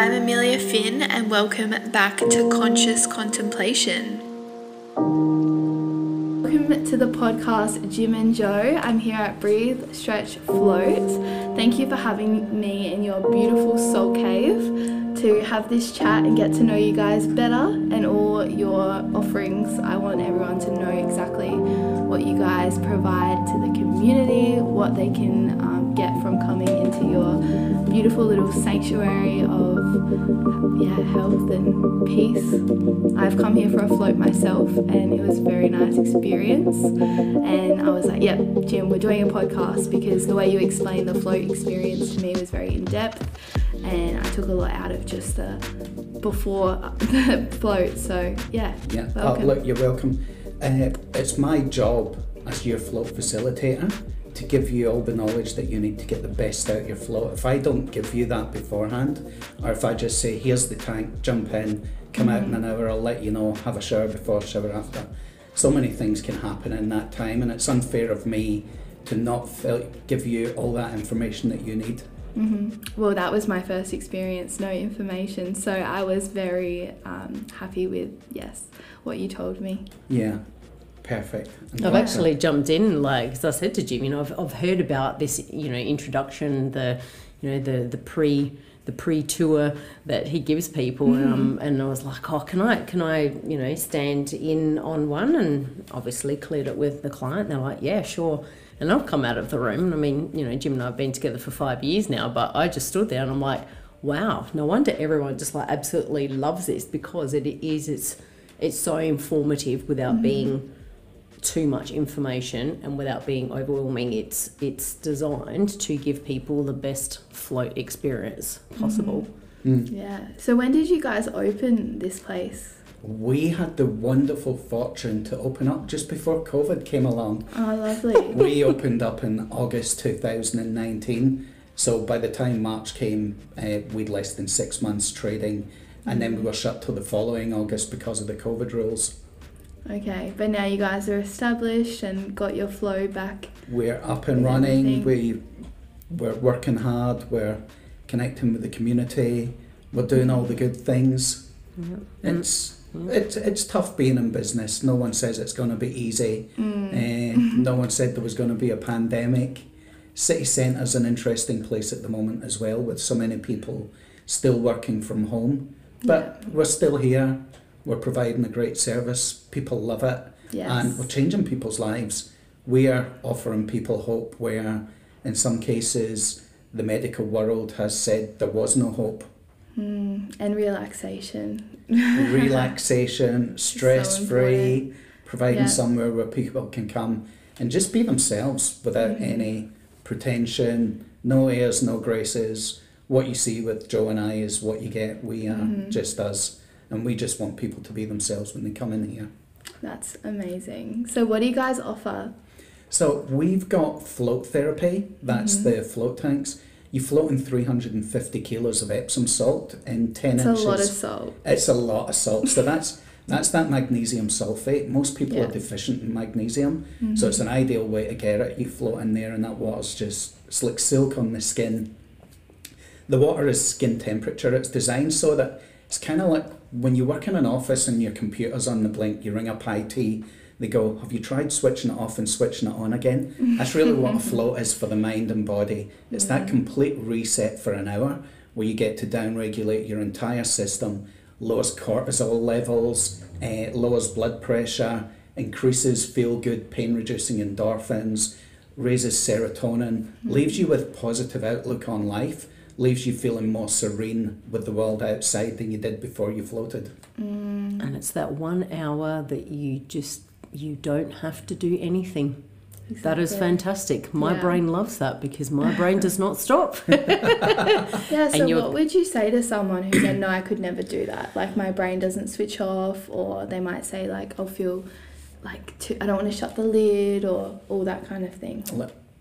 I'm Amelia Finn, and welcome back to Conscious Contemplation. Welcome to the podcast, Jim and Joe. I'm here at Breathe, Stretch, Float. Thank you for having me in your beautiful soul cave to have this chat and get to know you guys better and all your offerings. I want everyone to know exactly what you guys provide to the community, what they can um, get from coming into your beautiful little sanctuary of yeah health and peace. I've come here for a float myself, and it was a very nice experience. And I was like, "Yep, Jim, we're doing a podcast because the way you explained the float experience to me was very in depth." and I took a lot out of just the before the float. So yeah. Yeah. Oh, look, you're welcome. Uh, it's my job as your float facilitator to give you all the knowledge that you need to get the best out of your float. If I don't give you that beforehand, or if I just say, "Here's the tank, jump in, come mm-hmm. out in an hour, I'll let you know, have a shower before, shower after." So many things can happen in that time, and it's unfair of me to not give you all that information that you need. Mm-hmm. Well, that was my first experience, no information. So I was very um, happy with, yes, what you told me. Yeah, perfect. I've actually jumped in, like, as I said to Jim, you know, I've, I've heard about this, you know, introduction, the, you know, the, the pre the pre-tour that he gives people mm. um, and I was like oh can I can I you know stand in on one and obviously cleared it with the client they're like yeah sure and I've come out of the room, and I mean, you know, Jim and I have been together for five years now, but I just stood there and I'm like, wow, no wonder everyone just like absolutely loves this because it is, it's, it's so informative without mm-hmm. being too much information and without being overwhelming. It's, it's designed to give people the best float experience possible. Mm-hmm. Mm. Yeah. So when did you guys open this place? we had the wonderful fortune to open up just before COVID came along. Oh, lovely. we opened up in August 2019. So by the time March came, uh, we'd less than six months trading, and then we were shut till the following August because of the COVID rules. Okay, but now you guys are established and got your flow back. We're up and running. We we're working hard. We're connecting with the community. We're doing all the good things. Mm-hmm. It's it's it's tough being in business. No one says it's going to be easy. Mm. Uh, no one said there was going to be a pandemic. City centre is an interesting place at the moment as well, with so many people still working from home. But yeah. we're still here. We're providing a great service. People love it, yes. and we're changing people's lives. We are offering people hope where, in some cases, the medical world has said there was no hope. Mm, and relaxation. relaxation, stress so free, providing yeah. somewhere where people can come and just be themselves without mm-hmm. any pretension, no airs, no graces. What you see with Joe and I is what you get. We are mm-hmm. just us, and we just want people to be themselves when they come in here. That's amazing. So, what do you guys offer? So, we've got float therapy, that's mm-hmm. the float tanks you float in 350 kilos of Epsom salt in 10 it's inches. It's a lot of salt. It's a lot of salt. So that's that's that magnesium sulfate. Most people yeah. are deficient in magnesium, mm-hmm. so it's an ideal way to get it. You float in there, and that water's just it's like silk on the skin. The water is skin temperature. It's designed so that it's kind of like when you work in an office and your computer's on the blink. You ring up IT they go, Have you tried switching it off and switching it on again? That's really what a float is for the mind and body. It's that complete reset for an hour where you get to downregulate your entire system, lowers cortisol levels, uh, lowers blood pressure, increases feel good, pain reducing endorphins, raises serotonin, mm-hmm. leaves you with positive outlook on life leaves you feeling more serene with the world outside than you did before you floated. Mm. And it's that one hour that you just you don't have to do anything. Exactly. That is fantastic. My yeah. brain loves that because my brain does not stop. yeah, so what would you say to someone who said, No, I could never do that? Like, my brain doesn't switch off, or they might say, like, I'll feel like too, I don't want to shut the lid, or all that kind of thing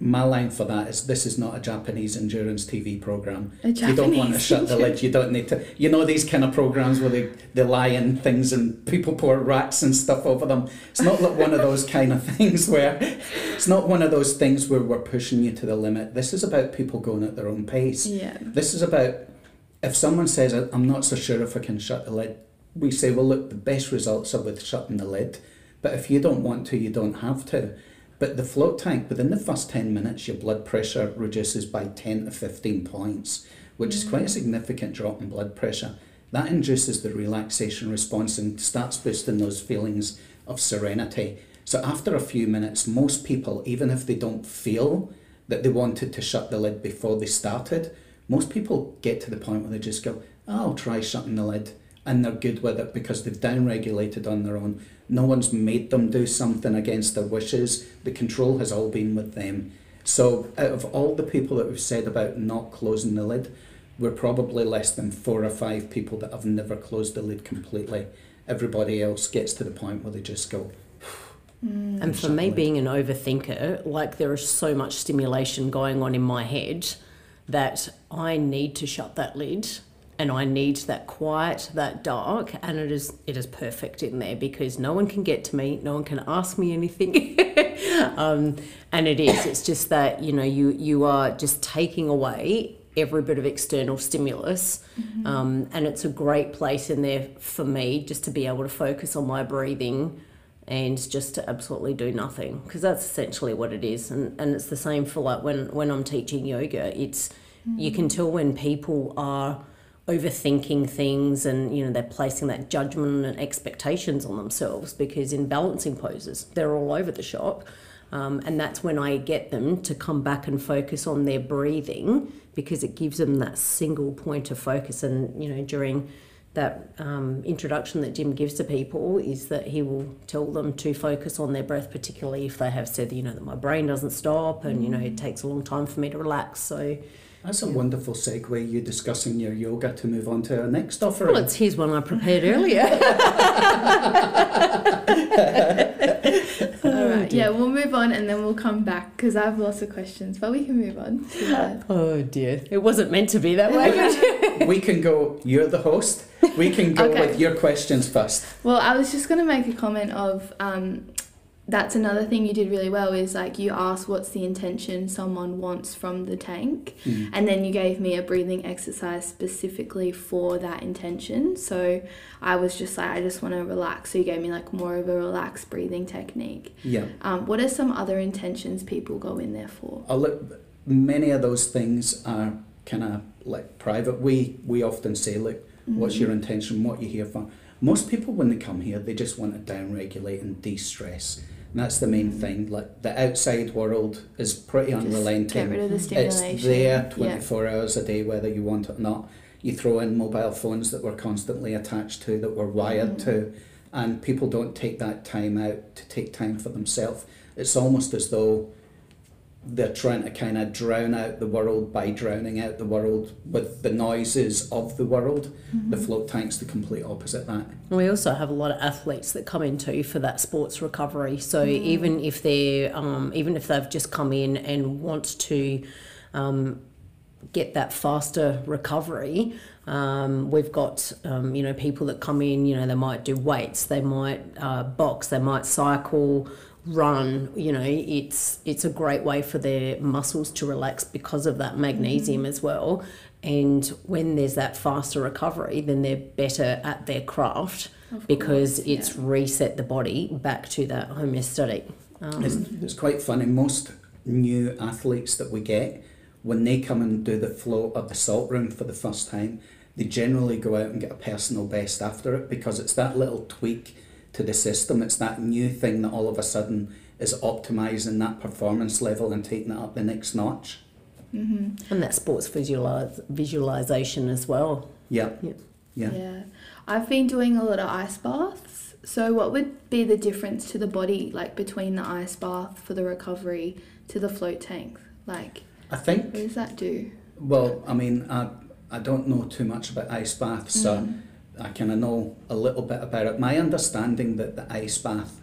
my line for that is this is not a Japanese endurance TV program. you don't want to shut the lid. You don't need to. You know these kind of programs where they, they lie in things and people pour rats and stuff over them. It's not like one of those kind of things where it's not one of those things where we're pushing you to the limit. This is about people going at their own pace. Yeah. This is about if someone says, I'm not so sure if I can shut the lid, we say, well, look, the best results are with shutting the lid. But if you don't want to, you don't have to. But the float tank, within the first 10 minutes, your blood pressure reduces by 10 to 15 points, which is quite a mm. significant drop in blood pressure. That induces the relaxation response and starts boosting those feelings of serenity. So after a few minutes, most people, even if they don't feel that they wanted to shut the lid before they started, most people get to the point where they just go, oh, I'll try shutting the lid. And they're good with it because they've downregulated on their own. No one's made them do something against their wishes. The control has all been with them. So, out of all the people that we've said about not closing the lid, we're probably less than four or five people that have never closed the lid completely. Everybody else gets to the point where they just go. Mm. And for me, being an overthinker, like there is so much stimulation going on in my head that I need to shut that lid and I need that quiet, that dark, and it is it is perfect in there because no one can get to me, no one can ask me anything, um, and it is. It's just that you know you you are just taking away every bit of external stimulus, mm-hmm. um, and it's a great place in there for me just to be able to focus on my breathing and just to absolutely do nothing because that's essentially what it is and, and it's the same for like when when i'm teaching yoga it's mm. you can tell when people are overthinking things and you know they're placing that judgment and expectations on themselves because in balancing poses they're all over the shop. Um, and that's when i get them to come back and focus on their breathing because it gives them that single point of focus. And you know during that um, introduction that Jim gives to people is that he will tell them to focus on their breath, particularly if they have said, you know, that my brain doesn't stop and, you know, it takes a long time for me to relax. So that's a yeah. wonderful segue, you discussing your yoga to move on to our next offering. Well, it's here's one I prepared earlier. All right, yeah, we'll move on and then we'll come back because I have lots of questions, but we can move on. Oh dear, it wasn't meant to be that way. we can go, you're the host. We can go okay. with your questions first. Well, I was just going to make a comment of um, that's another thing you did really well is like you asked what's the intention someone wants from the tank mm. and then you gave me a breathing exercise specifically for that intention. So i was just like i just want to relax. So you gave me like more of a relaxed breathing technique. Yeah. Um, what are some other intentions people go in there for? Look, many of those things are kind of like private. We we often say look mm-hmm. what's your intention? What you here for? Most people when they come here they just want to downregulate and de-stress and that's the main thing. Like the outside world is pretty Just unrelenting. Get rid of the stimulation. It's there 24 yeah. hours a day, whether you want it or not. You throw in mobile phones that we're constantly attached to, that we're wired mm. to, and people don't take that time out to take time for themselves. It's almost as though they're trying to kind of drown out the world by drowning out the world with the noises of the world. Mm-hmm. The float tank's the complete opposite that. We also have a lot of athletes that come in too for that sports recovery. So mm. even if they're um, even if they've just come in and want to um, get that faster recovery. Um, we've got um, you know people that come in. You know they might do weights, they might uh, box, they might cycle, run, you know, it's it's a great way for their muscles to relax because of that magnesium mm-hmm. as well. And when there's that faster recovery, then they're better at their craft of because course, it's yeah. reset the body back to that homeostatic. Um, it's, it's quite funny. Most new athletes that we get, when they come and do the float of the salt room for the first time, they generally go out and get a personal best after it because it's that little tweak to the system. It's that new thing that all of a sudden is optimizing that performance level and taking it up the next notch. Mm-hmm. And that sports visualize, visualization as well. Yeah. yeah. Yeah. Yeah. I've been doing a lot of ice baths. So, what would be the difference to the body, like between the ice bath for the recovery to the float tank? Like, I think. What does that do? Well, I mean, I, I don't know too much about ice baths, so I kind of know a little bit about it. My understanding that the ice bath,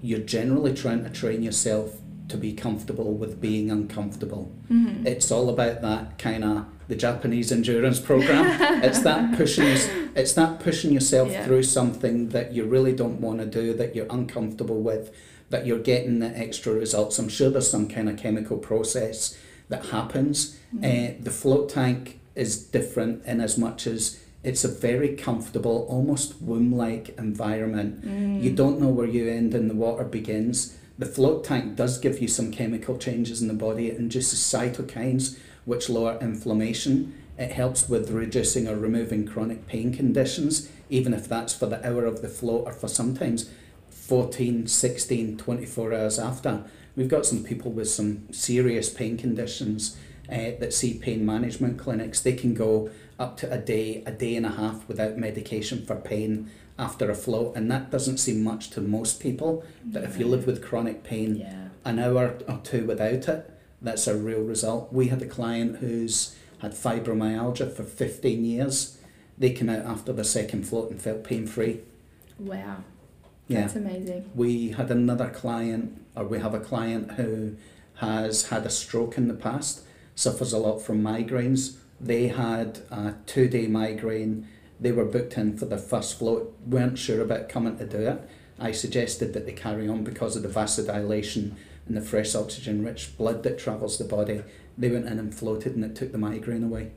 you're generally trying to train yourself to be comfortable with being uncomfortable. Mm-hmm. It's all about that kind of the Japanese endurance program. it's that pushing it's that pushing yourself yeah. through something that you really don't want to do, that you're uncomfortable with, that you're getting the extra results. I'm sure there's some kind of chemical process that happens. Mm-hmm. Uh, the float tank is different in as much as it's a very comfortable, almost womb like environment. Mm. You don't know where you end and the water begins. The float tank does give you some chemical changes in the body. It induces cytokines, which lower inflammation. It helps with reducing or removing chronic pain conditions, even if that's for the hour of the float or for sometimes 14, 16, 24 hours after. We've got some people with some serious pain conditions uh, that see pain management clinics. They can go up to a day, a day and a half without medication for pain after a float, and that doesn't seem much to most people. But if you live with chronic pain, Yeah. an hour or two without it, that's a real result. We had a client who's had fibromyalgia for 15 years. They came out after the second float and felt pain free. Wow. Yeah. That's amazing. We had another client, or we have a client who has had a stroke in the past, suffers a lot from migraines. They had a two day migraine. They were booked in for the first float, weren't sure about coming to do it. I suggested that they carry on because of the vasodilation and the fresh oxygen rich blood that travels the body. They went in and floated and it took the migraine away.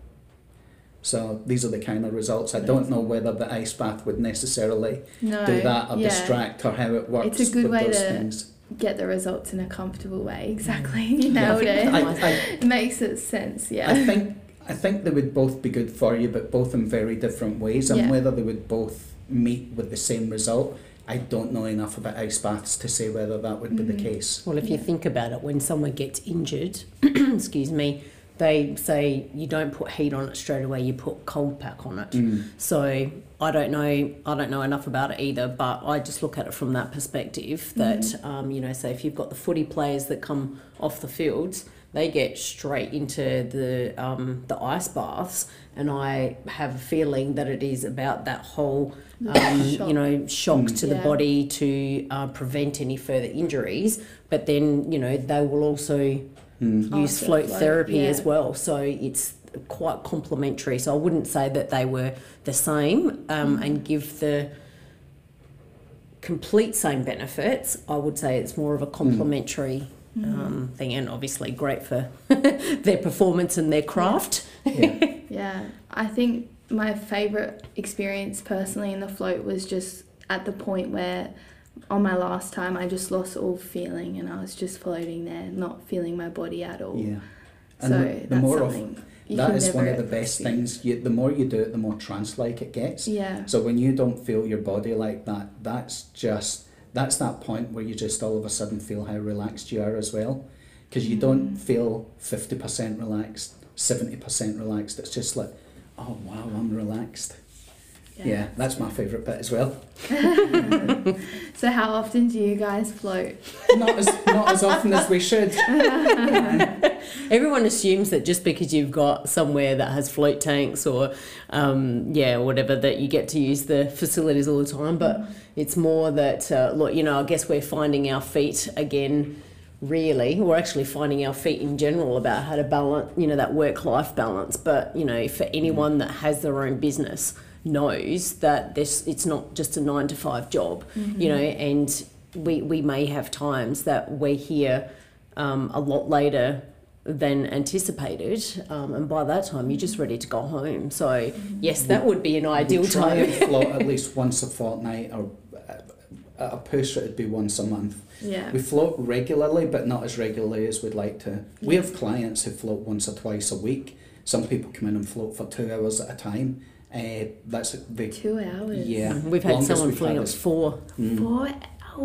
So these are the kind of results. I don't know whether the ice bath would necessarily No. do that or yeah. distract or how it works. It's a good with way those to- things. Get the results in a comfortable way. Exactly. Mm. You nailed Yeah, I it. I, I, It makes it sense. Yeah. I think I think they would both be good for you, but both in very different ways. And Yeah. whether they would both meet with the same result, I don't know enough about ice baths to say whether that would be the Mhm. case. Well, if you Yeah. think about it, when someone gets injured, excuse me, they say you don't put heat on it straight away, you put cold pack on it. Mm. So I don't know. I don't know enough about it either, but I just look at it from that perspective. That Mhm. um, you know, say if you've got the footy players that come off the fields, they get straight into the um, the ice baths, and I have a feeling that it is about that whole um, you know shock Mm. to the body to uh, prevent any further injuries. But then you know they will also Mm. Use so float float, therapy yeah. as well. So it's quite complementary. So I wouldn't say that they were the same um, Mm. and give the complete same benefits. I would say it's more of a complementary Mm. um, thing, and obviously great for their performance and their craft. Yeah. Yeah, I think my favorite experience personally in the float was just at the point where on my last time I just lost all feeling and I was just floating there, not feeling my body at all. yeah. So And the, the that's more of something you that can is one of the best things. You, the more you do it, the more trance-like it gets. Yeah. So when you don't feel your body like that, that's just that's that point where you just all of a sudden feel how relaxed you are as well, because you don't Mm. feel fifty percent relaxed, seventy percent relaxed. It's just like, oh wow, I'm relaxed. Yeah, that's my favourite bit as well. So how often do you guys float? Not as not as often as we should. Everyone assumes that just because you've got somewhere that has float tanks or, um, yeah, whatever, that you get to use the facilities all the time. But it's more that, uh, look, you know, I guess we're finding our feet again, really, or actually finding our feet in general about how to balance, you know, that work life balance. But, you know, for anyone that has their own business, knows that this it's not just a nine to five job you know and we we may have times that we're here um, a lot later than anticipated um, and by that time you're just ready to go home so yes that would be an ideal time float at least once a fortnight, or uh, at a push it'd be once a month. Yeah. We float regularly, but not as regularly as we'd like to. We have clients who float once or twice a week. Some people come in and float for two hours at a time. Uh, that's the Two hours. yeah. we've had longest someone we've floating had up four Mm, Four oh,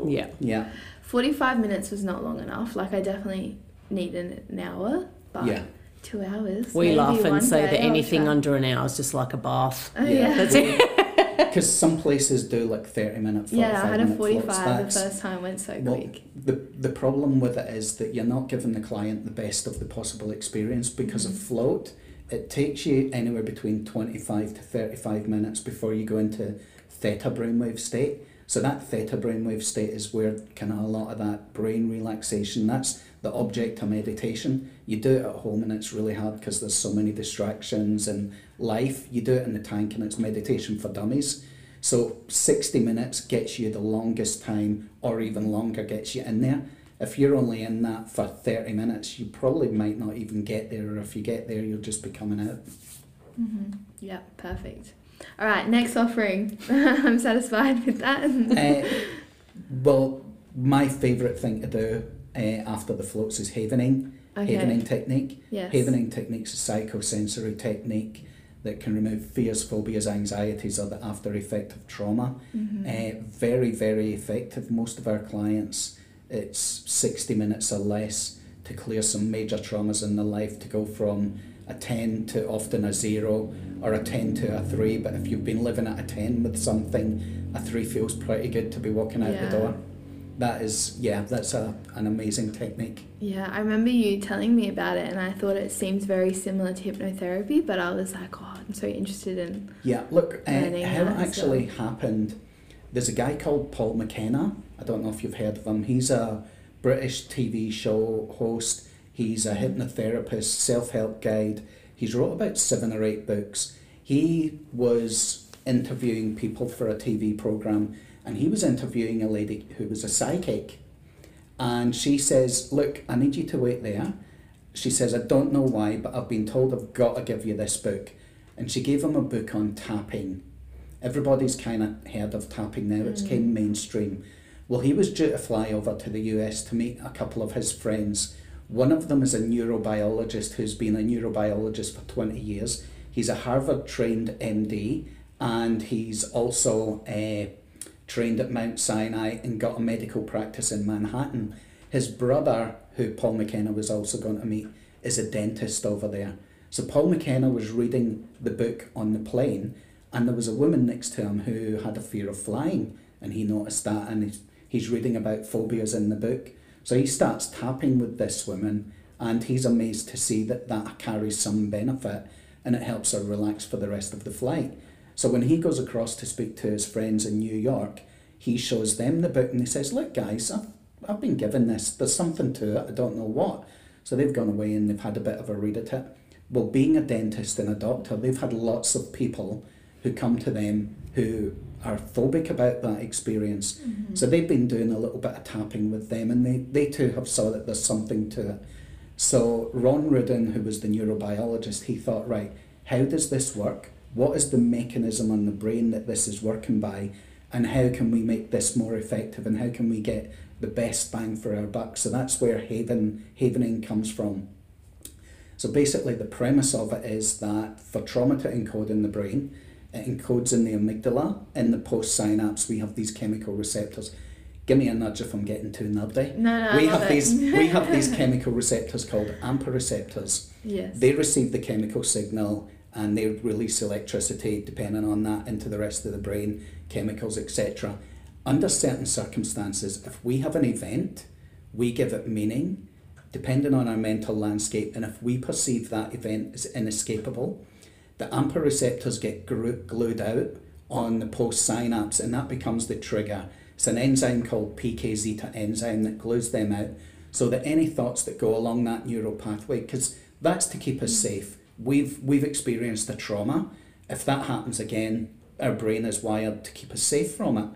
whoa. yeah yeah, 45 minutes was not long enough. Like I definitely need an, an hour, but yeah. two hours. we laugh and say that anything try. under an hour is just like a bath Oh yeah. that's it Because some places do like thirty minutes. Yeah, I had a 45 the first time went so Well, quick. the the problem with it is that you're not giving the client the best of the possible experience because of Mhm. float. It takes you anywhere between twenty five to thirty five minutes before you go into theta brainwave state. So that theta brainwave state is where kind of a lot of that brain relaxation. That's the object of meditation. You do it at home and it's really hard because there's so many distractions and life. You do it in the tank and it's meditation for dummies. So 60 minutes gets you the longest time, or even longer gets you in there. If you're only in that for 30 minutes, you probably might not even get there, or if you get there, you'll just be coming out. Mm-hmm. Yeah, perfect. All right, next offering. I'm satisfied with that. uh, well, my favourite thing to do uh, after the floats is havening. okay. Havening technique. Yes. Havening technique's a psychosensory technique that can remove fears, phobias, anxieties, or the after effect of trauma. Mhm. Uh, very, very effective. Most of our clients, it's 60 minutes or less to clear some major traumas in the life to go from a 10 to often a 0 or a 10 to a 3. But if you've been living at a 10 with something, a 3 feels pretty good to be walking out Yeah. the door. That is, yeah, that's a, an amazing technique. Yeah, I remember you telling me about it, and I thought it seems very similar to hypnotherapy, but I was like, oh, I'm so interested in. Yeah, look, uh, how it actually happened. There's a guy called Paul McKenna. I don't know if you've heard of him. He's a British TV show host. He's a hypnotherapist, self help guide. He's wrote about seven or eight books. He was interviewing people for a TV program, and he was interviewing a lady who was a psychic. And she says, Look, I need you to wait there. She says, I don't know why, but I've been told I've got to give you this book. And she gave him a book on tapping. Everybody's kind of heard of tapping now, it's hmm. came mainstream. Well, he was due to fly over to the US to meet a couple of his friends. One of them is a neurobiologist who's been a neurobiologist for 20 years. He's a Harvard trained MD and he's also uh, trained at Mount Sinai and got a medical practice in Manhattan. His brother, who Paul McKenna was also going to meet, is a dentist over there. So Paul McKenna was reading the book on the plane, and there was a woman next to him who had a fear of flying, and he noticed that, and he's, reading about phobias in the book. So he starts tapping with this woman, and he's amazed to see that that carries some benefit, and it helps her relax for the rest of the flight. So when he goes across to speak to his friends in New York, he shows them the book and he says, Look, guys, I've, I've been given this. There's something to it. I don't know what. So they've gone away and they've had a bit of a read at it. Well, being a dentist and a doctor, they've had lots of people who come to them who are phobic about that experience. Mm-hmm. So they've been doing a little bit of tapping with them and they, they too have saw that there's something to it. So Ron Ruden, who was the neurobiologist, he thought, right, how does this work? What is the mechanism on the brain that this is working by? And how can we make this more effective? And how can we get the best bang for our buck? So that's where haven havening comes from. So basically, the premise of it is that for trauma to encode in the brain, it encodes in the amygdala. In the post synapse, we have these chemical receptors. Give me a nudge if I'm getting too nerdy. No, no, we have it. these we have these chemical receptors called AMPA receptors. Yes. They receive the chemical signal and they release electricity depending on that into the rest of the brain, chemicals, etc. Under certain circumstances, if we have an event, we give it meaning depending on our mental landscape, and if we perceive that event as inescapable, the AMPA receptors get glued out on the post synapse, and that becomes the trigger. It's an enzyme called PK zeta enzyme that glues them out so that any thoughts that go along that neural pathway, because that's to keep us safe. We've, we've experienced a trauma. If that happens again, our brain is wired to keep us safe from it.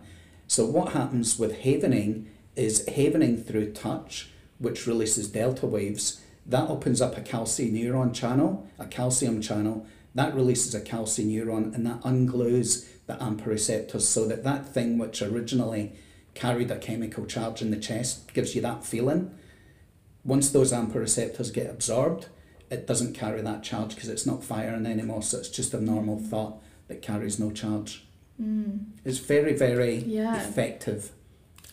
So, what happens with havening is havening through touch, which releases delta waves. That opens up a calcium neuron channel, a calcium channel. That releases a calcineurin and that unglues the AMPA receptors so that that thing which originally carried a chemical charge in the chest gives you that feeling. Once those AMPA receptors get absorbed, it doesn't carry that charge because it's not firing anymore, so it's just a normal thought that carries no charge. Mm. It's very, very Yeah. effective.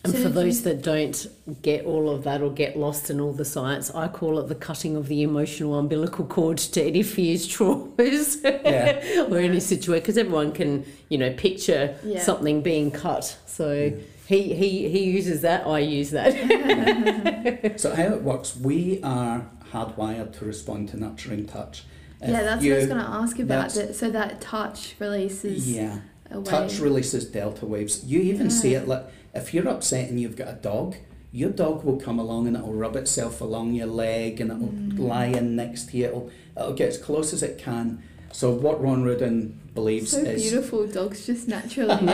And So for those that don't get all of that or get lost in all the science, I call it the cutting of the emotional umbilical cord to any fears, traumas, Yeah. or any situation, because everyone can, you know, picture Yeah. something being cut. So he, he, he uses that, I use that. So how it works, we are hardwired to respond to nurturing touch. If yeah, that's what I was going to ask about. That, so that touch releases Yeah. Away. Touch releases delta waves. You even see it like if you're upset and you've got a dog, your dog will come along and it'll rub itself along your leg and it'll Mm. lie in next to you. It'll, it'll get as close as it can. So what Ron Ruden believes so is beautiful. Dogs just naturally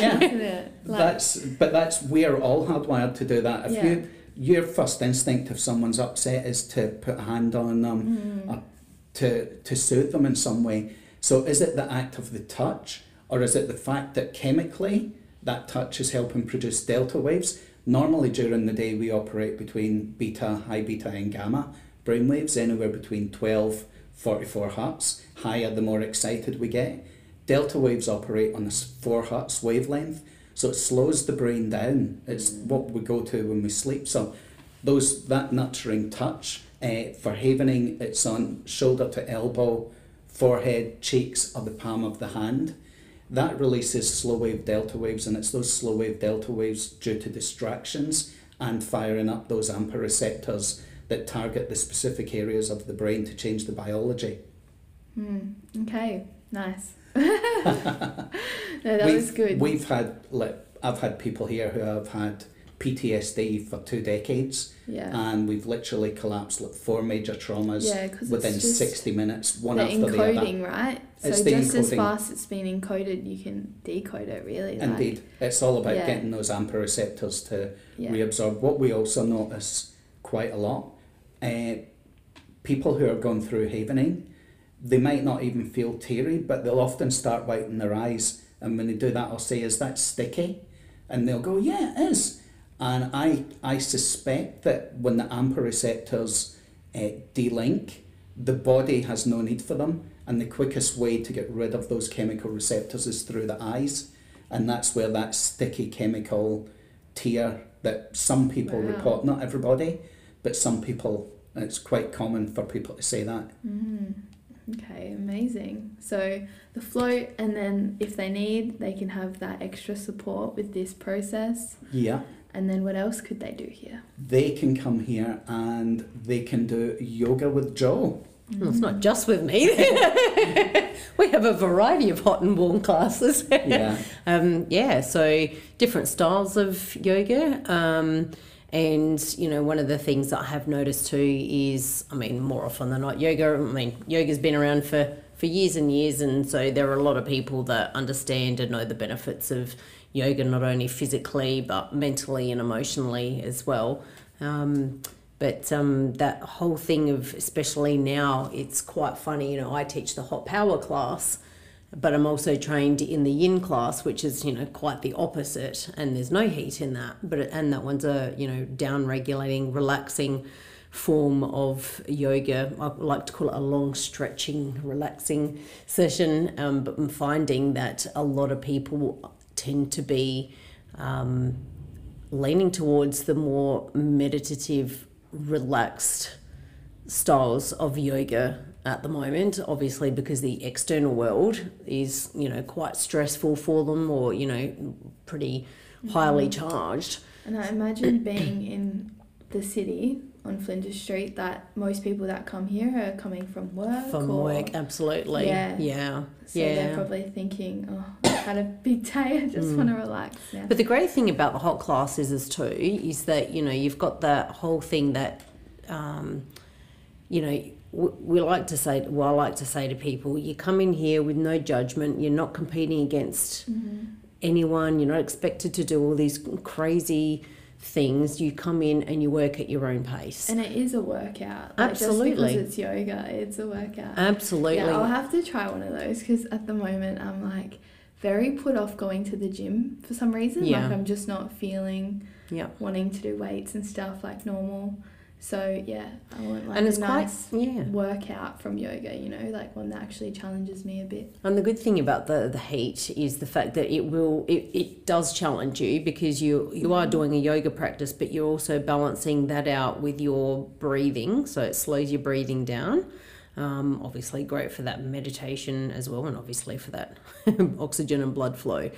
Yeah. isn't it? Like, that's but that's we're all hardwired to do that. If Yeah. you your first instinct if someone's upset is to put a hand on them, uh, to to soothe them in some way. So is it the act of the touch, or is it the fact that chemically that touch is helping produce delta waves? Normally during the day we operate between beta, high beta, and gamma brain waves, anywhere between 12, 44 hertz. Higher, the more excited we get. Delta waves operate on a 4 hertz wavelength, so it slows the brain down. It's what we go to when we sleep. So those that nurturing touch uh, for havening, it's on shoulder to elbow, forehead, cheeks, or the palm of the hand. That releases slow wave delta waves, and it's those slow wave delta waves due to distractions and firing up those AMPA receptors that target the specific areas of the brain to change the biology. Hmm. Okay. Nice. no, that we've, was good. We've had like I've had people here who have had PTSD for two decades, yeah. and we've literally collapsed like four major traumas Yeah, within it's just sixty minutes, one the after the other. encoding, right? So It's the just as encoding. fast it's been encoded, you can decode it. Really. Like, Indeed, it's all about Yeah. getting those AMPA receptors to Yeah. reabsorb. What we also notice quite a lot, uh, people who are going through havening, they might not even feel teary, but they'll often start wiping their eyes. And when they do that, I'll say, "Is that sticky?" And they'll go, "Yeah, it is." And I, I suspect that when the AMPA receptors uh, delink, the body has no need for them, and the quickest way to get rid of those chemical receptors is through the eyes, and that's where that sticky chemical tear that some people Wow. report, not everybody, but some people, it's quite common for people to say that. Mm. Okay, amazing. So the float, and then if they need, they can have that extra support with this process. Yeah. And then what else could they do here? They can come here and they can do yoga with Joe. Well, it's not just with me. we have a variety of hot and warm classes. Yeah. um, yeah, so different styles of yoga. Um, and, you know, one of the things that I have noticed too is, I mean, more often than not, yoga, I mean, yoga's been around for, for years and years. And so there are a lot of people that understand and know the benefits of yoga, not only physically, but mentally and emotionally as well. Um, but um, that whole thing of, especially now, it's quite funny. You know, I teach the hot power class, but I'm also trained in the yin class, which is you know quite the opposite, and there's no heat in that. But and that one's a you know down regulating, relaxing form of yoga. I like to call it a long stretching, relaxing session. Um, but I'm finding that a lot of people tend to be um, leaning towards the more meditative, relaxed styles of yoga at the moment obviously because the external world is you know quite stressful for them or you know pretty highly charged. And I imagine being in the city on Flinders Street that most people that come here are coming from work. from or, work absolutely Yeah. yeah So yeah they're probably thinking, oh, I've had a big day, I just Mm. want to relax now. But the great thing about the hot classes is too is that you know you've got that whole thing that, um, you know, we like to say. Well, I like to say to people, you come in here with no judgment. You're not competing against Mhm. anyone. You're not expected to do all these crazy things. You come in and you work at your own pace. And it is a workout. Like, Absolutely. Because it's yoga, it's a workout. Absolutely. Yeah, I'll have to try one of those because at the moment I'm like very put off going to the gym for some reason. Yeah. Like I'm just not feeling yeah. wanting to do weights and stuff like normal. So yeah, I want like and it's a quite nice yeah. workout from yoga, you know, like one that actually challenges me a bit. And the good thing about the, the heat is the fact that it will it, it does challenge you because you you are doing a yoga practice, but you're also balancing that out with your breathing, so it slows your breathing down. Um, obviously, great for that meditation as well, and obviously for that oxygen and blood flow.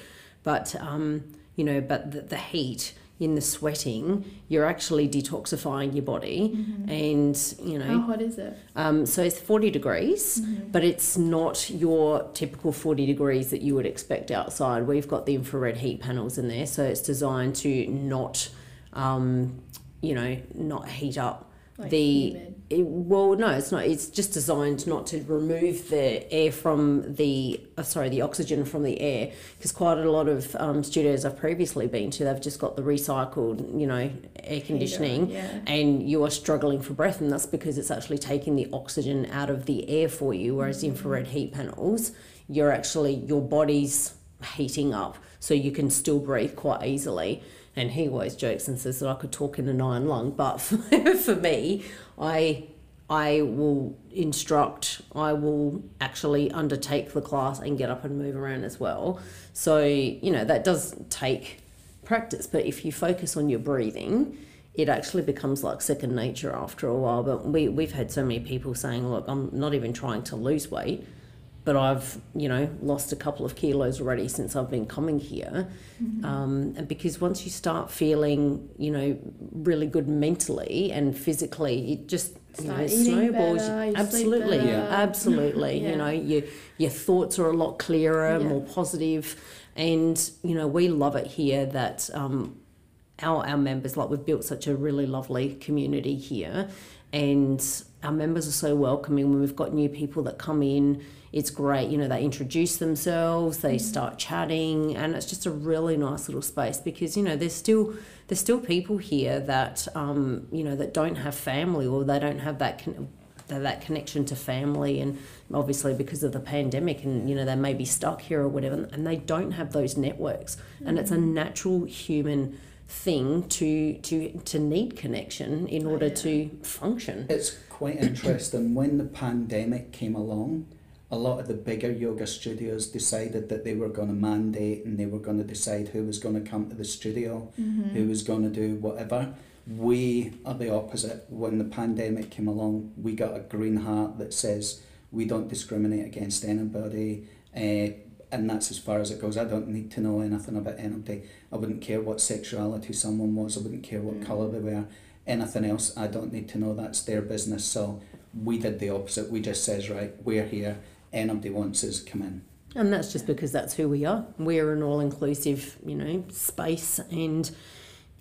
But um, you know, but the, the heat in the sweating, you're actually detoxifying your body, and you know, How hot is it? um, so it's 40 degrees, Mhm. but it's not your typical 40 degrees that you would expect outside. We've got the infrared heat panels in there, so it's designed to not, um, you know, not heat up Like the humid. It, well, no, it's not. It's just designed not to remove the air from the, uh, sorry, the oxygen from the air. Because quite a lot of um, studios I've previously been to, they've just got the recycled, you know, air conditioning, yeah. and you are struggling for breath, and that's because it's actually taking the oxygen out of the air for you. Whereas infrared heat panels, you're actually your body's heating up, so you can still breathe quite easily and he always jokes and says that I could talk in an iron lung. But for, for me, I I will instruct. I will actually undertake the class and get up and move around as well. So you know that does take practice. But if you focus on your breathing, it actually becomes like second nature after a while. But we we've had so many people saying, "Look, I'm not even trying to lose weight." But I've you know lost a couple of kilos already since I've been coming here, mm-hmm. um, and because once you start feeling you know really good mentally and physically, it just you know, snowballs. Better, absolutely, yeah. absolutely. yeah. You know, your your thoughts are a lot clearer, Yeah. more positive, and you know we love it here that. Um, our, our members like we've built such a really lovely community here and our members are so welcoming when we've got new people that come in it's great you know they introduce themselves they start chatting and it's just a really nice little space because you know there's still there's still people here that um, you know that don't have family or they don't have that con- that connection to family and obviously because of the pandemic and you know they may be stuck here or whatever and they don't have those networks. And it's a natural human thing to to to need connection in order to function. It's quite interesting. When the pandemic came along, a lot of the bigger yoga studios decided that they were going to mandate and they were going to decide who was going to come to the studio, who was going to do whatever. We are the opposite. When the pandemic came along, we got a green heart that says we don't discriminate against anybody. Uh, and that's as far as it goes. I don't need to know anything about anybody. I wouldn't care what sexuality someone was. I wouldn't care what colour they were. Anything else, I don't need to know. That's their business. So we did the opposite. We just says right, we're here. Anybody wants us, come in. And that's just because that's who we are. We're an all-inclusive, you know, space, and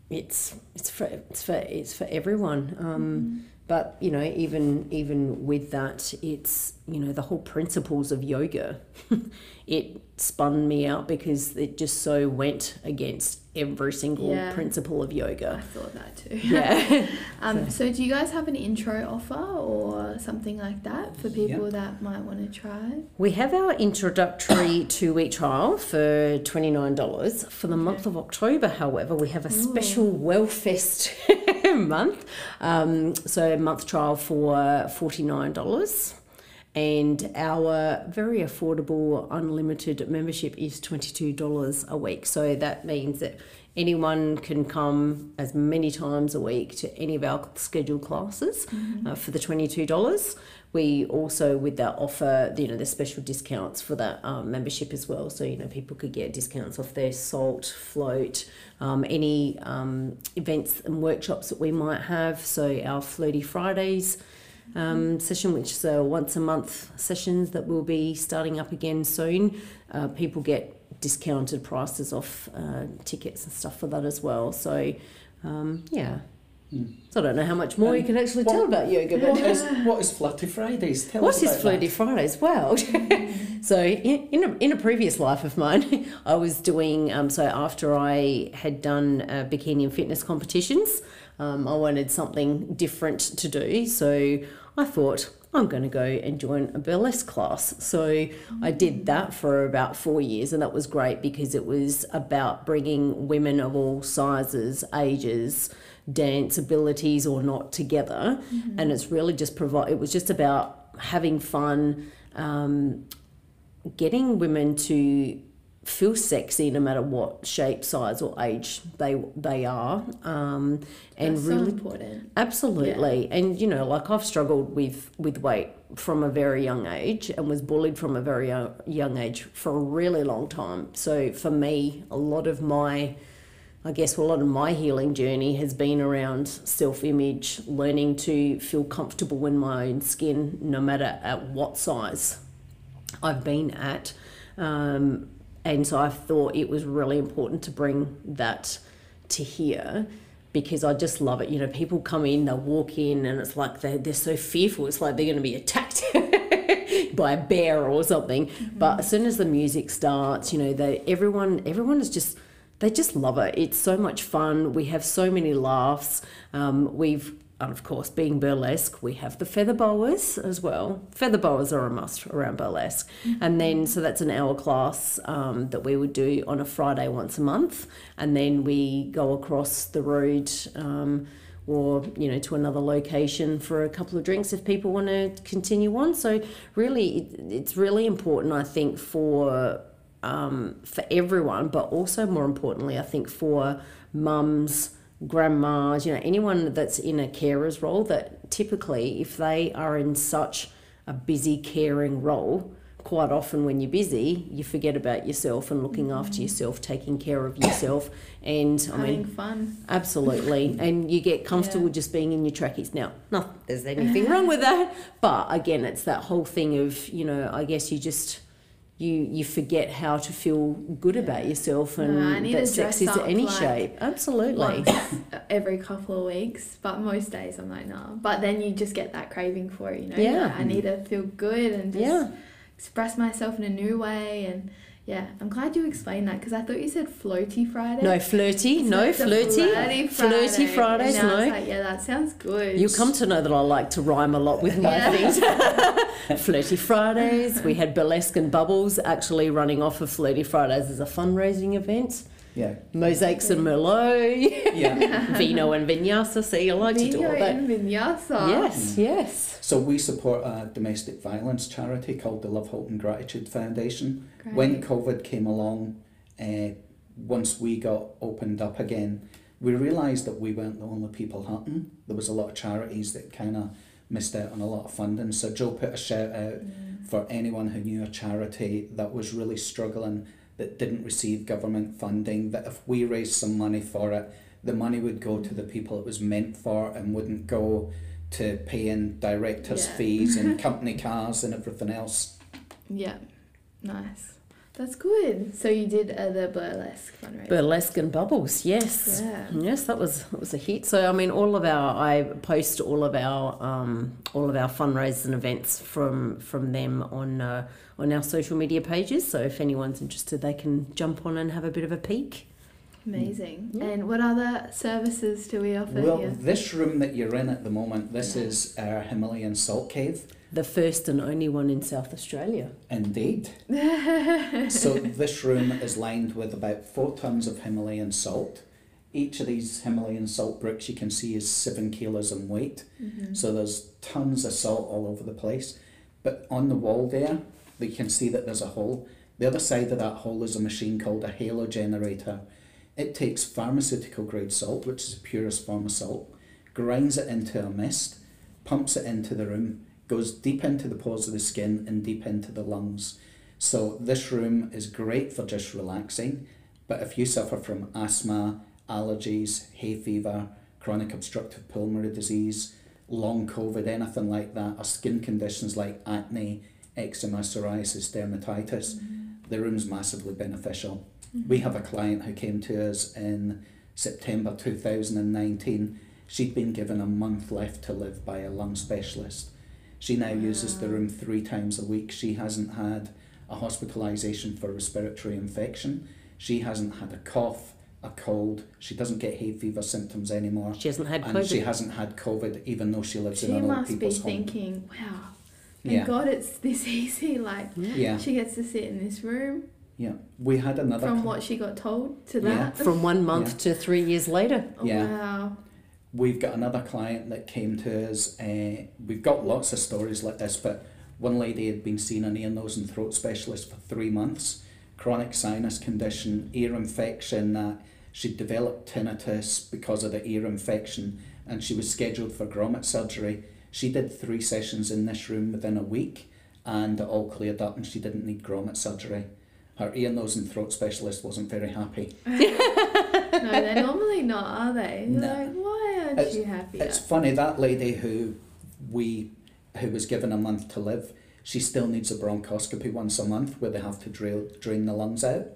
it's it's for it's for it's for everyone. Um, But you know, even even with that, it's you know the whole principles of yoga. it spun me out because it just so went against every single Yeah. principle of yoga I thought that too. Yeah. um, so, do you guys have an intro offer or something like that for people Yeah. that might want to try? We have our introductory two week trial for $29. For the month of October, however, we have a special Wellfest month. Um, so, a month trial for $49. And our very affordable unlimited membership is $22 a week. So that means that anyone can come as many times a week to any of our scheduled classes uh, for the $22. We also, with that, offer you know the special discounts for that um, membership as well. So you know people could get discounts off their salt, float, um, any um, events and workshops that we might have. So our Flirty Fridays um, session, which is once a month sessions that will be starting up again soon. Uh, people get discounted prices off uh, tickets and stuff for that as well. So, um, yeah. So I don't know how much more you can actually tell about yoga, but is, what is Flirty Fridays? Tell what us is that. Fridays? Well, so in, in, a, in a previous life of mine, I was doing, um, so after I had done uh, bikini and fitness competitions, um, I wanted something different to do. So I thought, I'm going to go and join a burlesque class. So I did that for about four years, and that was great because it was about bringing women of all sizes, ages, dance abilities or not together. And it's really just provide. It was just about having fun, um, getting women to feel sexy no matter what shape, size, or age they they are, um, and That's really so important. Absolutely. And you know, like I've struggled with with weight from a very young age and was bullied from a very young age for a really long time. So for me, a lot of my I guess a lot of my healing journey has been around self-image, learning to feel comfortable in my own skin no matter at what size I've been at. Um, and so I thought it was really important to bring that to here. because I just love it. You know, people come in, they walk in, and it's like they're, they're so fearful. It's like they're going to be attacked by a bear or something. Mm-hmm. But as soon as the music starts, you know, they everyone everyone is just they just love it. It's so much fun. We have so many laughs. Um, we've and of course, being burlesque, we have the feather boas as well. Feather boas are a must around burlesque. Mm-hmm. And then, so that's an hour class um, that we would do on a Friday once a month. And then we go across the road um, or, you know, to another location for a couple of drinks if people want to continue on. So, really, it, it's really important, I think, for. Um, for everyone, but also more importantly, I think for mums, grandmas, you know, anyone that's in a carer's role that typically, if they are in such a busy caring role, quite often when you're busy, you forget about yourself and looking mm-hmm. after yourself, taking care of yourself, and I mean, fun. Absolutely, and you get comfortable yeah. just being in your trackies. Now, not there's anything wrong with that, but again, it's that whole thing of you know, I guess you just you you forget how to feel good about yourself and no, that sex is any like shape. Absolutely. every couple of weeks, but most days I'm like, nah. But then you just get that craving for it, you know. Yeah. Like, I need to feel good and just yeah. express myself in a new way and yeah, I'm glad you explained that because I thought you said floaty Friday. No, flirty. no, flirty. Flirty, Friday. flirty Fridays. no. Like, yeah, that sounds good. You come to know that I like to rhyme a lot with my yeah. things. flirty Fridays. We had burlesque and bubbles actually running off of Flirty Fridays as a fundraising event. Yeah. Mosaics and Merlot. Yeah. Vino and Vinyasa. See, I like Vino to do all that. Vino and Vinyasa. Yes, yes. So we support a domestic violence charity called the Love, Hope and Gratitude Foundation. Great. When COVID came along, uh, once we got opened up again, we realised that we weren't the only people hurting. There was a lot of charities that kind of missed out on a lot of funding. So Joe put a shout out mm. for anyone who knew a charity that was really struggling that didn't receive government funding, that if we raised some money for it, the money would go to the people it was meant for and wouldn't go to paying directors' yeah. fees and company cars and everything else. Yeah, nice. That's good. So you did uh, the burlesque fundraiser. Burlesque and bubbles, yes, yeah. yes, that was that was a hit. So I mean, all of our I post all of our um, all of our fundraisers and events from from them on uh, on our social media pages. So if anyone's interested, they can jump on and have a bit of a peek. Amazing. Yeah. And what other services do we offer well, here? this room that you're in at the moment, this yeah. is our Himalayan salt cave the first and only one in South Australia. Indeed. so this room is lined with about four tons of Himalayan salt. Each of these Himalayan salt bricks you can see is seven kilos in weight. Mm-hmm. So there's tons of salt all over the place. But on the wall there, you can see that there's a hole. The other side of that hole is a machine called a halo generator. It takes pharmaceutical grade salt, which is the purest form of salt, grinds it into a mist, pumps it into the room, goes deep into the pores of the skin and deep into the lungs. So this room is great for just relaxing, but if you suffer from asthma, allergies, hay fever, chronic obstructive pulmonary disease, long COVID, anything like that, or skin conditions like acne, eczema, psoriasis, dermatitis, mm-hmm. the room's massively beneficial. Mm-hmm. We have a client who came to us in September 2019. She'd been given a month left to live by a lung specialist. She now uses the room three times a week. She hasn't had a hospitalisation for respiratory infection. She hasn't had a cough, a cold. She doesn't get hay fever symptoms anymore. She hasn't had and COVID. she hasn't had COVID, even though she lives she in an old people's home. She must be thinking, wow, thank yeah. God it's this easy. Like, yeah. she gets to sit in this room. Yeah, we had another. From what she got told to that. Yeah. From one month yeah. to three years later. Oh, yeah. Wow. We've got another client that came to us. Uh, we've got lots of stories like this, but one lady had been seeing an ear, nose, and throat specialist for three months, chronic sinus condition, ear infection. Uh, she'd developed tinnitus because of the ear infection, and she was scheduled for grommet surgery. She did three sessions in this room within a week, and it all cleared up, and she didn't need grommet surgery. Her ear, nose, and throat specialist wasn't very happy. no, they're normally not, are they? No. Like, it's, happy? It's funny that lady who we who was given a month to live, she still needs a bronchoscopy once a month where they have to drill, drain the lungs out.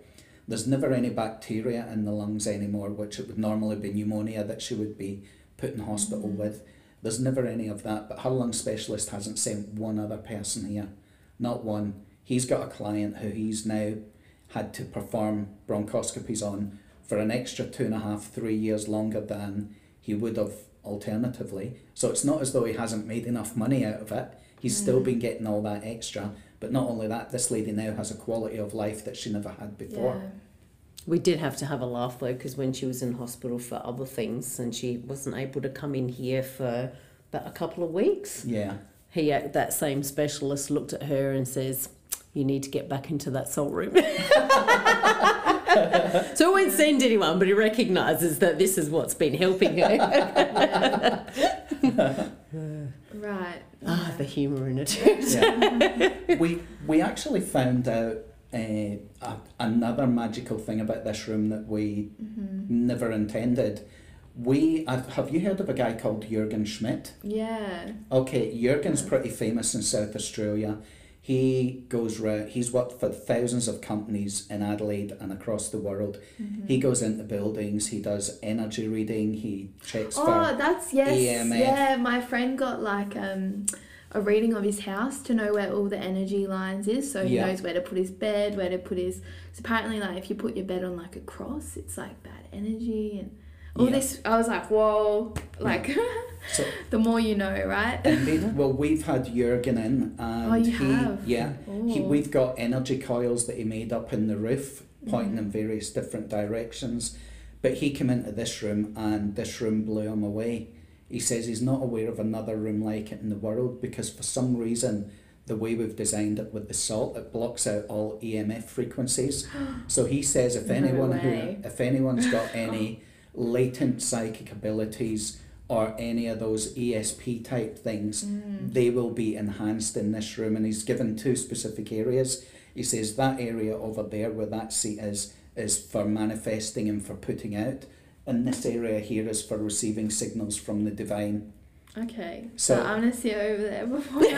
There's never any bacteria in the lungs anymore, which it would normally be pneumonia that she would be put in hospital Mm. with. There's never any of that, but her lung specialist hasn't sent one other person here, not one. He's got a client who he's now had to perform bronchoscopies on for an extra two and a half, three years longer than he would have alternatively. So it's not as though he hasn't made enough money out of it. He's still been getting all that extra. But not only that, this lady now has a quality of life that she never had before. Yeah. We did have to have a laugh though, because when she was in hospital for other things and she wasn't able to come in here for about a couple of weeks, Yeah. he uh, that same specialist looked at her and says, "You need to get back into that salt room." so I won't send anyone, but he recognises that this is what's been helping her. Right. ah, the humour in it. yeah. we we actually found out uh, a, another magical thing about this room that we Mm-hmm. never intended. We uh, have you heard of a guy called Jurgen Schmidt? Yeah. Okay, Jurgen's pretty famous in South Australia. He goes round. He's worked for thousands of companies in Adelaide and across the world. Mm-hmm. He goes into buildings. He does energy reading. He checks Oh, for that's yes. EMF. Yeah, my friend got like um a reading of his house to know where all the energy lines is, so he Yeah. knows where to put his bed, where to put his. So apparently, like if you put your bed on like a cross, it's like bad energy and all Yeah. this. I was like, whoa, like So the more you know, right? Indeed. Well, we've had Jurgen in, and Oh, you he, have? yeah, he, Oh. we've got energy coils that he made up in the roof, pointing Mm-hmm. in various different directions. But he came into this room, and this room blew him away. He says he's not aware of another room like it in the world because for some reason, the way we've designed it with the salt, it blocks out all EMF frequencies. so he says if No anyone way. who, if anyone's got any latent psychic abilities or any of those ESP type things, Mm. they will be enhanced in this room. And he's given two specific areas. He says that area over there where that seat is is for manifesting and for putting out. And this area here is for receiving signals from the divine. Okay, So- so I'm gonna sit over there before. I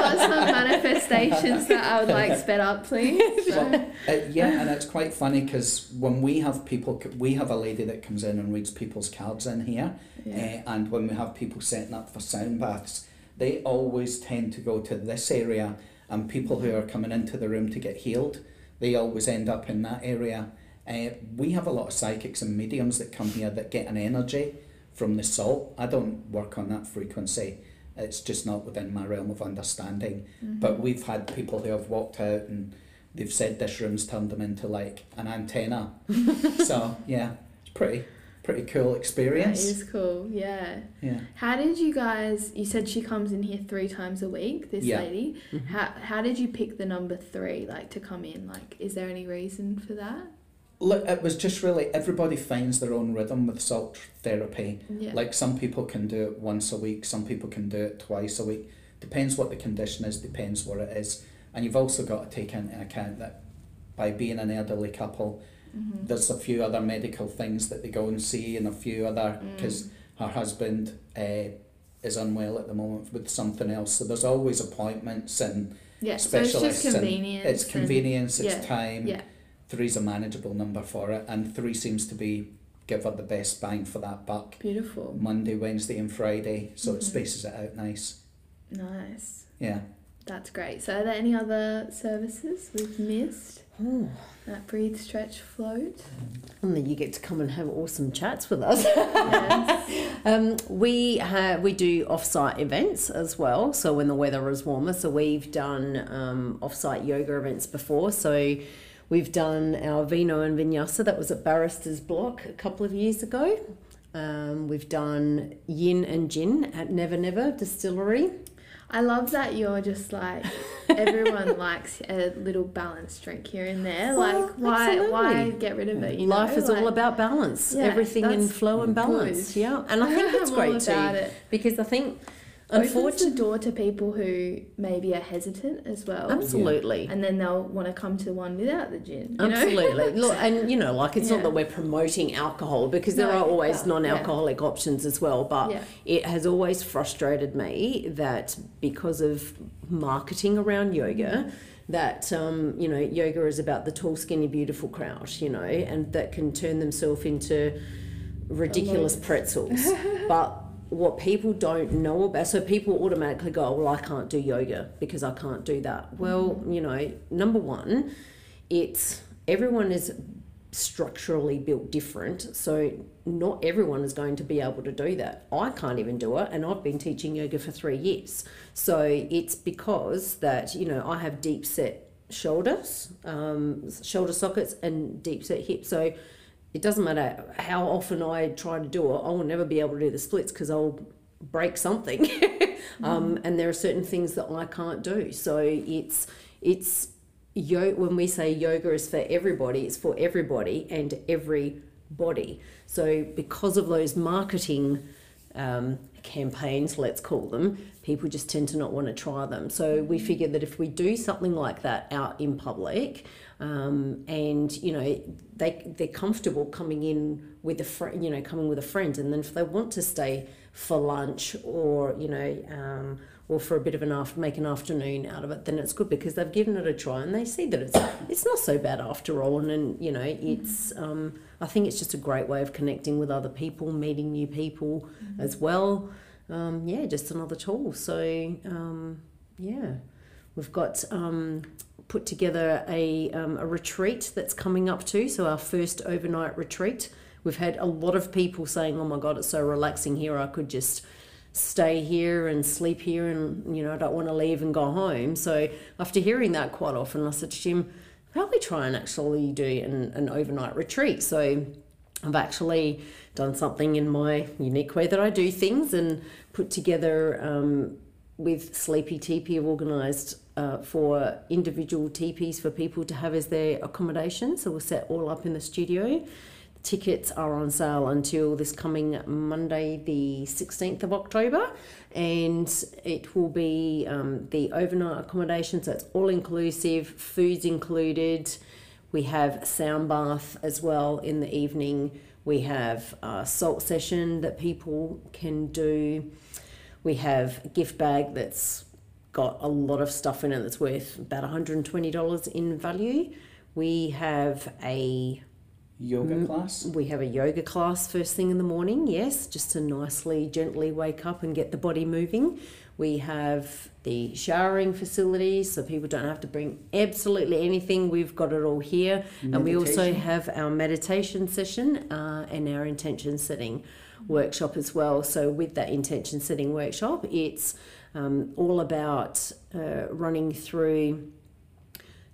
got some manifestations that I would like sped up, please. So. Uh, yeah, and it's quite funny because when we have people, we have a lady that comes in and reads people's cards in here, Yeah. uh, and when we have people setting up for sound baths, they always tend to go to this area, and people who are coming into the room to get healed, they always end up in that area. Uh, we have a lot of psychics and mediums that come here that get an energy from the salt. I don't work on that frequency. It's just not within my realm of understanding. Mm-hmm. But we've had people who have walked out and they've said this room's turned them into like an antenna. so yeah, it's pretty pretty cool That experience. is cool. Yeah. Yeah. How did you guys? You said she comes in here three times a week. This Yeah. lady. How how did you pick the number three? Like to come in? Like, is there any reason for that? Look, it was just really everybody finds their own rhythm with salt therapy. Yeah. Like some people can do it once a week, some people can do it twice a week. Depends what the condition is, depends what it is. And you've also got to take into account that by being an elderly couple, Mhm. there's a few other medical things that they go and see, and a few other Mm. because her husband uh, is unwell at the moment with something else. So there's always appointments and yeah. So it's specialists. just and convenience. It's and- convenience. yeah, It's time. yeah. Three's a manageable number for it, and three seems to be give her the best bang for that buck. Beautiful. Monday, Wednesday, and Friday, so it Mhm. spaces it out nice. Nice. Yeah. That's great. So, are there any other services we've missed Oh, at Breathe, Stretch, Float? and then you get to come and have awesome chats with us. yes. Um, we have we do off-site events as well. So when the weather is warmer, so we've done um, off-site yoga events before. So we've done our Vino and Vinyasa that was at Barrister's Block a couple of years ago. Um, we've done Yin and Gin at Never Never Distillery. I love that you're just like everyone likes a little balanced drink here and there. Well, like why why get rid of it? You Life know? is all about balance. Yeah, Everything in flow and balance. good. Yeah, and I think that's great too it. because I think opens the door to people who maybe are hesitant as well. absolutely. And then they'll want to come to one without the gin. Absolutely. Look, and you know, like it's Yeah. not that we're promoting alcohol because there No, are always non-alcoholic options as well. But Yeah. it has always frustrated me that because of marketing around yoga, that um, you know, yoga is about the tall, skinny, beautiful crowd. You know, and that can turn themselves into ridiculous pretzels. but what people don't know about so people automatically go well i can't do yoga because i can't do that. Well you know number one it's everyone is structurally built different so not everyone is going to be able to do that. I can't even do it and i've been teaching yoga for three years. So it's because that you know i have deep set shoulders um, shoulder sockets and deep set hips. So it doesn't matter how often I try to do it, I will never be able to do the splits because I'll break something. um, and there are certain things that I can't do. So it's it's yo- when we say yoga is for everybody, it's for everybody and everybody. So because of those marketing um, campaigns, let's call them, people just tend to not want to try them. So we figure that if we do something like that out in public, um, and you know they they're comfortable coming in with a friend, you know, coming with a friend, and then if they want to stay for lunch or you know. Um, or for a bit of an after make an afternoon out of it, then it's good because they've given it a try and they see that it's it's not so bad after all. And, and you know, it's um, I think it's just a great way of connecting with other people, meeting new people as well. Um, yeah, just another tool. So um, yeah, we've got um, put together a um, a retreat that's coming up too. So our first overnight retreat. We've had a lot of people saying, "Oh my God, it's so relaxing here. I could just." stay here and sleep here and you know I don't want to leave and go home so after hearing that quite often I said to Jim probably try and actually do an, an overnight retreat so I've actually done something in my unique way that I do things and put together um, with Sleepy TP have organised uh, for individual teepees for people to have as their accommodation so we'll set all up in the studio Tickets are on sale until this coming Monday, the 16th of October, and it will be um, the overnight accommodation, so it's all inclusive, food's included. We have sound bath as well in the evening. We have a salt session that people can do. We have a gift bag that's got a lot of stuff in it that's worth about $120 in value. We have a Yoga class. we have a yoga class first thing in the morning, yes, just to nicely, gently wake up and get the body moving. We have the showering facilities, so people don't have to bring absolutely anything. We've got it all here. And we also have our meditation session uh, and our intention setting workshop as well. So, with that intention setting workshop, it's um, all about uh, running through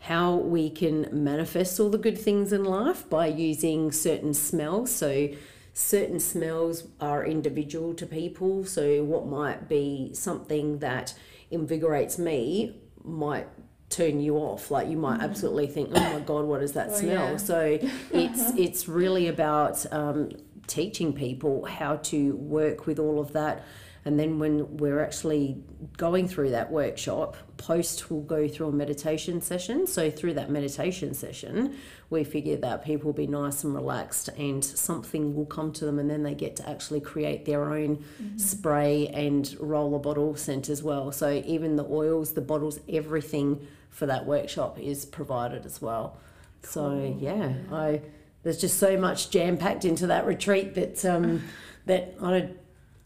how we can manifest all the good things in life by using certain smells. So, certain smells are individual to people. So, what might be something that invigorates me might turn you off like you might absolutely think oh my god what is that Oh, smell yeah. so it's it's really about um, teaching people how to work with all of that and then when we're actually going through that workshop, post we'll go through a meditation session. So through that meditation session, we figure that people will be nice and relaxed and something will come to them and then they get to actually create their own mm-hmm. spray and roller bottle scent as well. So even the oils, the bottles, everything for that workshop is provided as well. So yeah, I there's just so much jam packed into that retreat that um, that I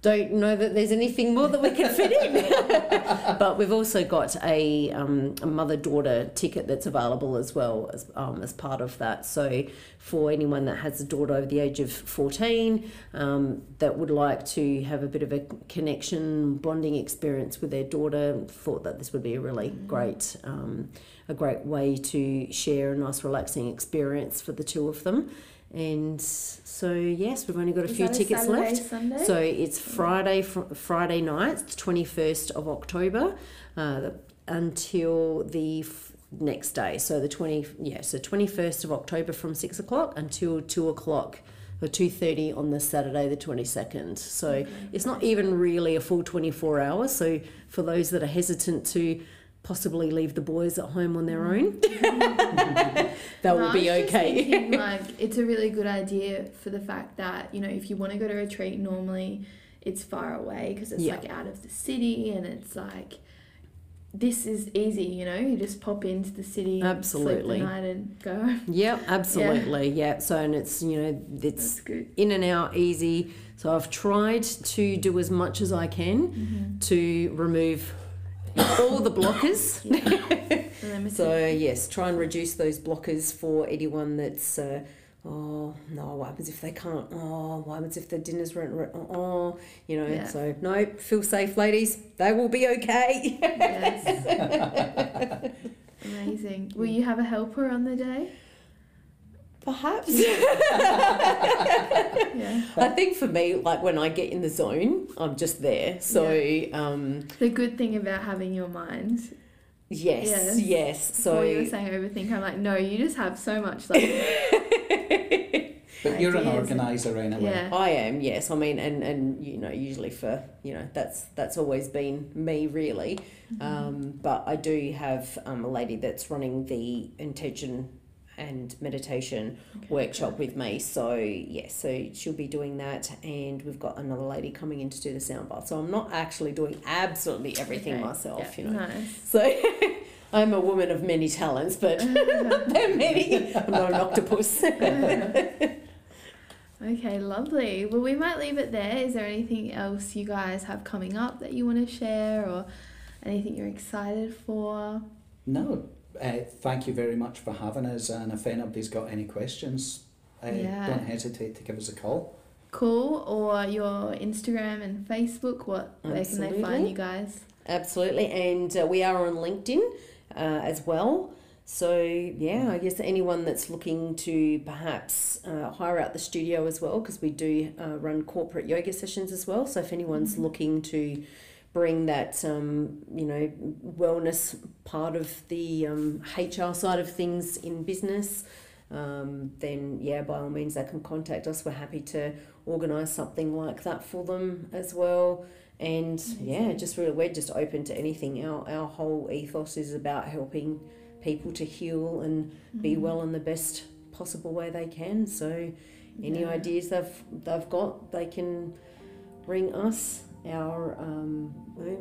don't know that there's anything more that we can fit in. but we've also got a, um, a mother daughter ticket that's available as well as, um, as part of that. So, for anyone that has a daughter over the age of 14 um, that would like to have a bit of a connection, bonding experience with their daughter, thought that this would be a really great, um, a great way to share a nice, relaxing experience for the two of them. And so, yes, we've only got a Is few that a tickets Saturday, left. Sunday? So it's Friday, fr- Friday night, the twenty first of October, uh, the- until the f- next day. So the twenty, yeah, so twenty first of October from six o'clock until two o'clock or 2.30 on the Saturday the 22nd. So it's not even really a full 24 hours. So for those that are hesitant to possibly leave the boys at home on their own, that No, will be okay. thinking, like it's a really good idea for the fact that you know if you want to go to a retreat, normally it's far away because it's Yeah. like out of the city, and it's like this is easy. You know, you just pop into the city, Absolutely. sleep the night, and go. Yep, absolutely. Yeah. So and it's you know it's good. in and out easy. So I've tried to do as much as I can Mm-hmm. to remove all the blockers. So yes, try and reduce those blockers for anyone that's. Uh, Oh no! What happens if they can't? Oh, what happens if the dinner's rent? Oh, you know. Yeah. So no, feel safe, ladies. They will be okay. yes. Amazing. Will you have a helper on the day? Perhaps. Yeah. I think for me, like when I get in the zone, I'm just there. So um, The good thing about having your mind. yes, Yes. yes. So So you were saying overthink. I'm like, no, you just have so much like But you're an Ideas. organizer anyway. yeah. I am, yes. I mean, and and you know, usually for you know, that's that's always been me really. Mm-hmm. Um, but I do have um, a lady that's running the intention and meditation Okay, workshop with me. So yes, so she'll be doing that, and we've got another lady coming in to do the sound bath. So I'm not actually doing absolutely everything Okay, myself, yeah, you know. Nice. So I'm a woman of many talents, but they're many. I'm not an octopus. Okay, lovely. Well, we might leave it there. Is there anything else you guys have coming up that you want to share or anything you're excited for? No, uh, thank you very much for having us. And if anybody's got any questions, uh, Yeah. don't hesitate to give us a call. Cool. Or your Instagram and Facebook. What? Where can they find you guys? Absolutely, and uh, we are on LinkedIn uh, as well. So yeah, I guess anyone that's looking to perhaps uh, hire out the studio as well, because we do uh, run corporate yoga sessions as well. So if anyone's looking to bring that um, you know wellness part of the um, HR side of things in business. Um, then yeah, by all means they can contact us. We're happy to organise something like that for them as well. And yeah, just really we're just open to anything. Our our whole ethos is about helping people to heal and be well in the best possible way they can. So any Yeah. ideas they've they've got, they can ring us. Our um,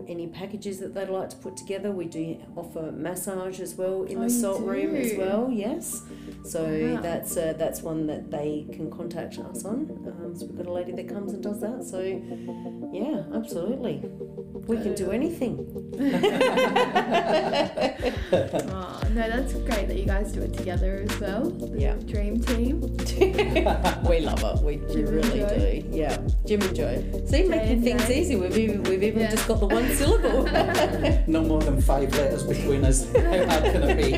any packages that they'd like to put together, we do offer massage as well in Oh, the salt room as well. Yes, so Wow. that's uh, that's one that they can contact us on. Um, so we've got a lady that comes and does that. So yeah, absolutely, we can do anything. Oh, no, that's great that you guys do it together as well. Yeah. Dream team. we love it. We, we really do. Yeah, Jim and Joe. See, Jay making things Jay. We've even, we've even yeah. just got the one syllable. no more than five letters between us. How hard can it be?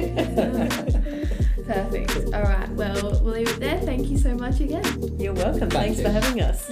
Perfect. All right. Well, we'll leave it there. Thank you so much again. You're welcome. Thank Thanks you. for having us.